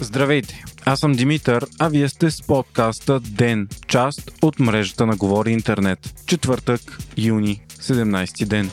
Здравейте, аз съм Димитър, а вие сте с подкаста ДЕН, част от мрежата на Говори Интернет. Четвъртък, юни, 17 ден.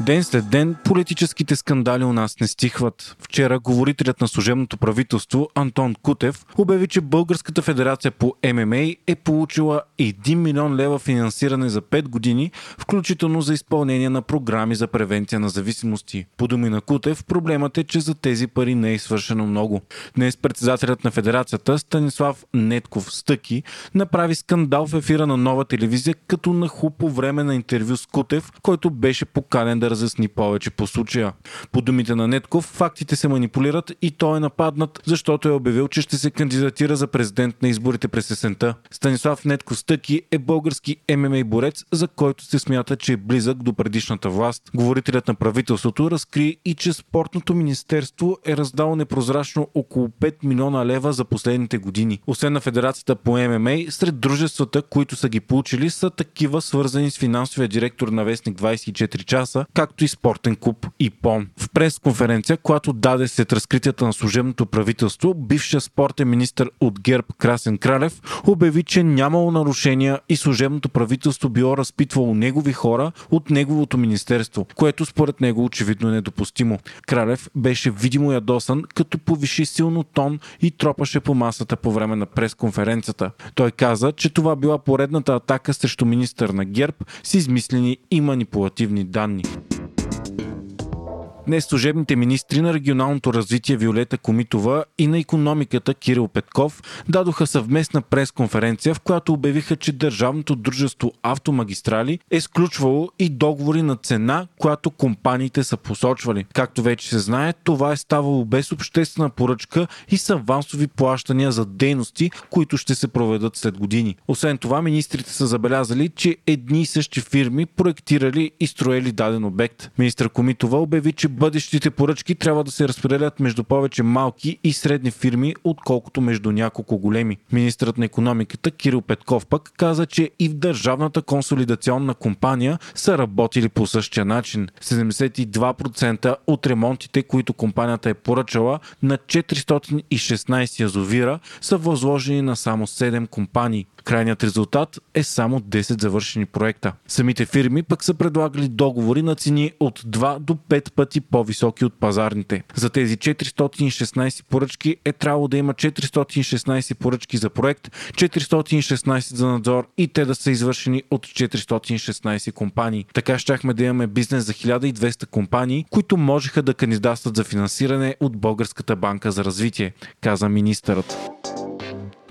Ден след ден политическите скандали у нас не стихват. Вчера говорителят на служебното правителство Антон Кутев обяви, че Българската федерация по ММА е получила 1 милион лева финансиране за 5 години, включително за изпълнение на програми за превенция на зависимости. По думи на Кутев, проблемът е, че за тези пари не е свършено много. Днес председателят на федерацията Станислав Нетков Стъки направи скандал в ефира на нова телевизия, като наху по време на интервю с Кутев, който беше поканен да да разясни повече по случая. По думите на Нетков, фактите се манипулират и той е нападнат, защото е обявил, че ще се кандидатира за президент на изборите през есента. Станислав Нетко Стъки е български ММА борец, за който се смята, че е близък до предишната власт. Говорителят на правителството разкри и че спортното министерство е раздало непрозрачно около 5 милиона лева за последните години. Освен на Федерацията по ММА, сред дружествата, които са ги получили, са такива свързани с финансовия директор на Вестник 24 часа, както и спортен клуб ИПОН. В пресконференция, която даде след разкритията на служебното правителство, бившия спортен министр от ГЕРБ Красен Кралев обяви, че нямало нарушения и служебното правителство било разпитвало негови хора от неговото министерство, което според него очевидно е недопустимо. Кралев беше видимо ядосан, като повиши силно тон и тропаше по масата по време на пресконференцията. Той каза, че това била поредната атака срещу министър на ГЕРБ с измислени и манипулативни данни. Днес служебните министри на регионалното развитие Виолета Комитова и на економиката Кирил Петков дадоха съвместна пресконференция, в която обявиха, че Държавното дружество Автомагистрали е сключвало и договори на цена, която компаниите са посочвали. Както вече се знае, това е ставало без обществена поръчка и са авансови плащания за дейности, които ще се проведат след години. Освен това, министрите са забелязали, че едни и същи фирми проектирали и строели даден обект. Министър Комитова обяви, че бъдещите поръчки трябва да се разпределят между повече малки и средни фирми, отколкото между няколко големи. Министрът на економиката Кирил Петков пък каза, че и в Държавната консолидационна компания са работили по същия начин. 72% от ремонтите, които компанията е поръчала на 416 язовира, са възложени на само 7 компании. Крайният резултат е само 10 завършени проекта. Самите фирми пък са предлагали договори на цени от 2 до 5 пъти по-високи от пазарните. За тези 416 поръчки е трябвало да има 416 поръчки за проект, 416 за надзор и те да са извършени от 416 компании. Така щяхме да имаме бизнес за 1200 компании, които можеха да кандидатстват за финансиране от Българската банка за развитие, каза министърът.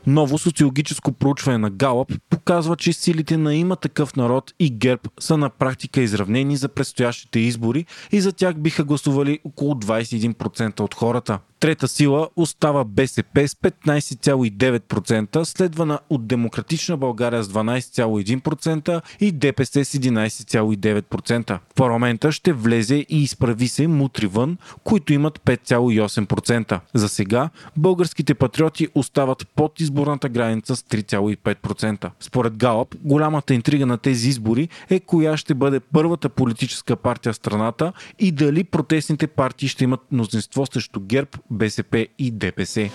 Ново социологическо проучване на Галъп показва, че силите на има такъв народ и ГЕРБ са на практика изравнени за предстоящите избори и за тях биха гласували около 21% от хората. Трета сила остава БСП с 15,9%, следвана от Демократична България с 12,1% и ДПС с 11,9%. В парламента ще влезе и изправи се мутри вън, които имат 5,8%. За сега българските патриоти остават под изборната граница с 3,5%. Според Галап, голямата интрига на тези избори е коя ще бъде първата политическа партия в страната и дали протестните партии ще имат мнозинство срещу ГЕРБ, БСП и ДПС.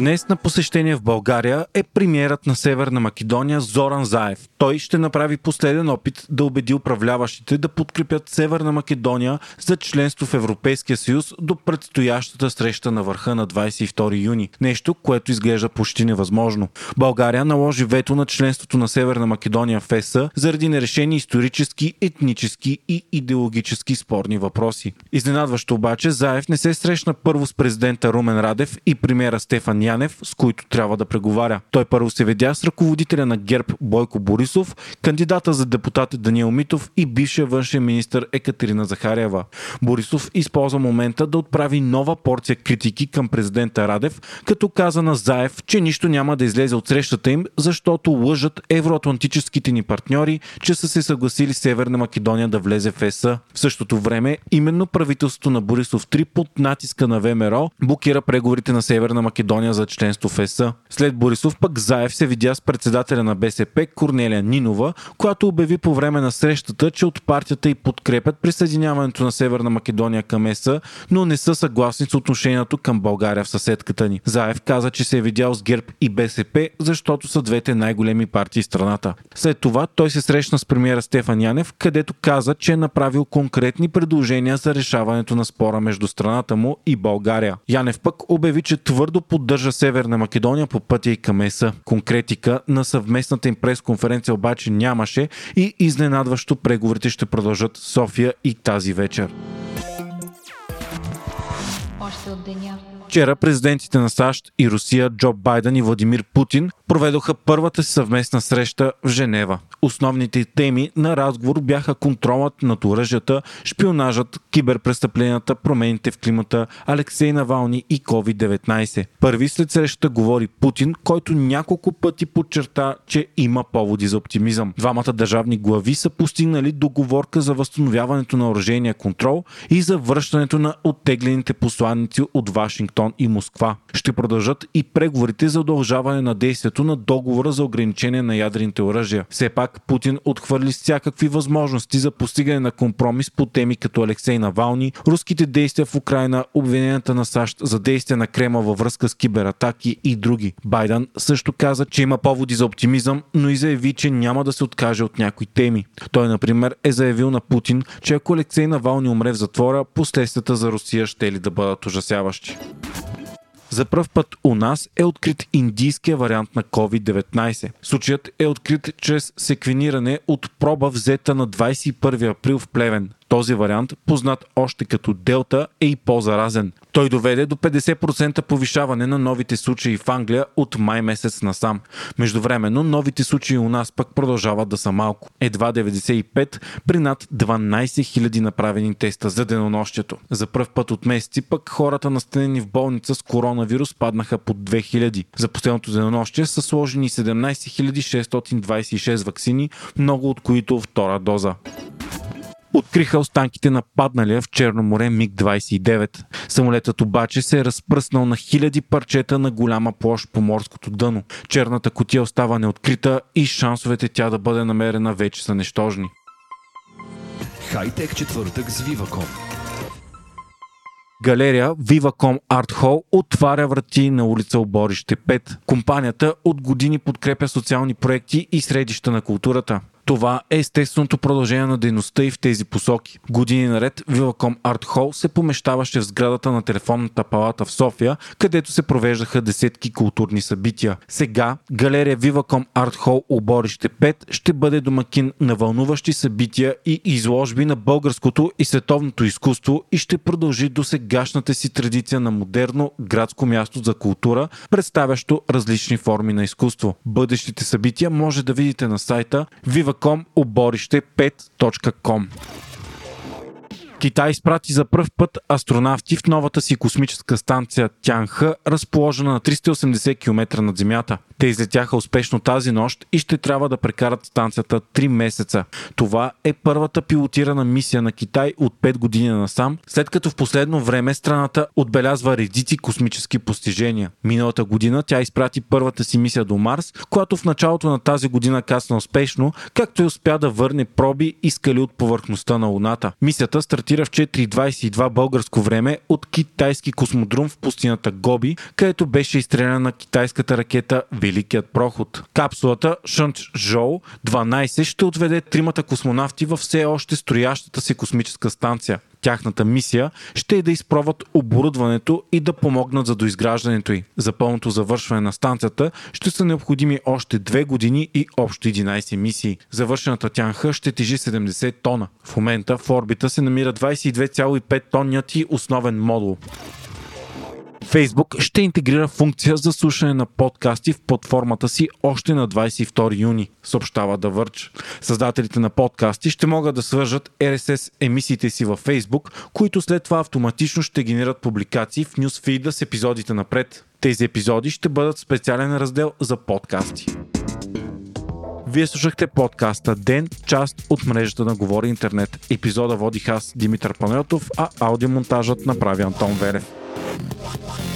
Днес на посещение в България е премиерът на Северна Македония Зоран Заев. Той ще направи последен опит да убеди управляващите да подкрепят Северна Македония за членство в Европейския съюз до предстоящата среща на върха на 22 юни. Нещо, което изглежда почти невъзможно. България наложи вето на членството на Северна Македония в ЕСА заради нерешени исторически, етнически и идеологически спорни въпроси. Изненадващо обаче, Заев не се срещна първо с президента Румен Радев и премиера Стефан Янев, с които трябва да преговаря. Той първо се видя с ръководителя на ГЕРБ Бойко Борисов, кандидата за депутат Даниел Митов и бившия външен министр Екатерина Захарева. Борисов използва момента да отправи нова порция критики към президента Радев, като каза на Заев, че нищо няма да излезе от срещата им, защото лъжат евроатлантическите ни партньори, че са се съгласили Северна Македония да влезе в ЕСА. В същото време, именно правителството на Борисов 3 под натиска на ВМРО блокира преговорите на Северна Македония Македония за членство в ЕС. След Борисов пък Заев се видя с председателя на БСП Корнелия Нинова, която обяви по време на срещата, че от партията и подкрепят присъединяването на Северна Македония към ЕС, но не са съгласни с отношението към България в съседката ни. Заев каза, че се е видял с ГЕРБ и БСП, защото са двете най-големи партии в страната. След това той се срещна с премиера Стефан Янев, където каза, че е направил конкретни предложения за решаването на спора между страната му и България. Янев пък обяви, че твърдо поддържа Северна Македония по пътя и към ЕСА. Конкретика на съвместната им пресконференция обаче нямаше и изненадващо преговорите ще продължат София и тази вечер. От деня. Вчера президентите на САЩ и Русия Джо Байден и Владимир Путин проведоха първата си съвместна среща в Женева. Основните теми на разговор бяха контролът над оръжията, шпионажът, киберпрестъпленията, промените в климата, Алексей Навални и COVID-19. Първи след срещата говори Путин, който няколко пъти подчерта, че има поводи за оптимизъм. Двамата държавни глави са постигнали договорка за възстановяването на оръжения контрол и за връщането на оттеглените посланници от Вашингтон и Москва. Ще продължат и преговорите за удължаване на действието на договора за ограничение на ядрените оръжия. Все пак Путин отхвърли всякакви възможности за постигане на компромис по теми като Алексей Навални, руските действия в Украина, обвиненията на САЩ за действия на Крема във връзка с кибератаки и други. Байден също каза, че има поводи за оптимизъм, но и заяви, че няма да се откаже от някои теми. Той, например, е заявил на Путин, че ако Алексей Навални умре в затвора, последствията за Русия ще ли да бъдат ужасяващи. За първ път у нас е открит индийския вариант на COVID-19. Случаят е открит чрез секвениране от проба взета на 21 април в Плевен. Този вариант, познат още като Делта, е и по-заразен. Той доведе до 50% повишаване на новите случаи в Англия от май месец насам. Междувременно, новите случаи у нас пък продължават да са малко. Едва 95 при над 12 000 направени теста за денонощието. За първ път от месеци пък хората настанени в болница с коронавирус паднаха под 2000. За последното денонощие са сложени 17 626 вакцини, много от които втора доза откриха останките на падналия в Черно море МиГ-29. Самолетът обаче се е разпръснал на хиляди парчета на голяма площ по морското дъно. Черната котия остава неоткрита и шансовете тя да бъде намерена вече са нещожни. Хайтек четвъртък с Viva.com Галерия Viva.com Art Hall отваря врати на улица Оборище 5. Компанията от години подкрепя социални проекти и средища на културата. Това е естественото продължение на дейността и в тези посоки. Години наред Viva.com Art Hall се помещаваше в сградата на телефонната палата в София, където се провеждаха десетки културни събития. Сега галерия Viva.com Art Hall Оборище 5 ще бъде домакин на вълнуващи събития и изложби на българското и световното изкуство и ще продължи до сегашната си традиция на модерно градско място за култура, представящо различни форми на изкуство. Бъдещите събития може да видите на сайта Viva viva.com оборище 5.com. Китай изпрати за първ път астронавти в новата си космическа станция Тянха, разположена на 380 км над Земята. Те излетяха успешно тази нощ и ще трябва да прекарат станцията 3 месеца. Това е първата пилотирана мисия на Китай от 5 години насам, след като в последно време страната отбелязва редици космически постижения. Миналата година тя изпрати първата си мисия до Марс, която в началото на тази година касна успешно, както и успя да върне проби и скали от повърхността на Луната. Мисията стартира в 4.22 българско време от китайски космодрум в пустината Гоби, където беше изстреляна на китайската ракета Великият проход. Капсулата Шънч Жоу 12 ще отведе тримата космонавти в все още строящата се космическа станция. Тяхната мисия ще е да изпробват оборудването и да помогнат за доизграждането й. За пълното завършване на станцията ще са необходими още 2 години и общо 11 мисии. Завършената тянха ще тежи 70 тона. В момента в орбита се намира 22,5 тонният и основен модул. Facebook ще интегрира функция за слушане на подкасти в платформата си още на 22 юни, съобщава да върч. Създателите на подкасти ще могат да свържат RSS емисиите си във Facebook, които след това автоматично ще генерират публикации в нюсфида с епизодите напред. Тези епизоди ще бъдат специален раздел за подкасти. Вие слушахте подкаста Ден, част от мрежата на Говори Интернет. Епизода водих аз Димитър Панелтов, а аудиомонтажът направи Антон Верев. one, one, one.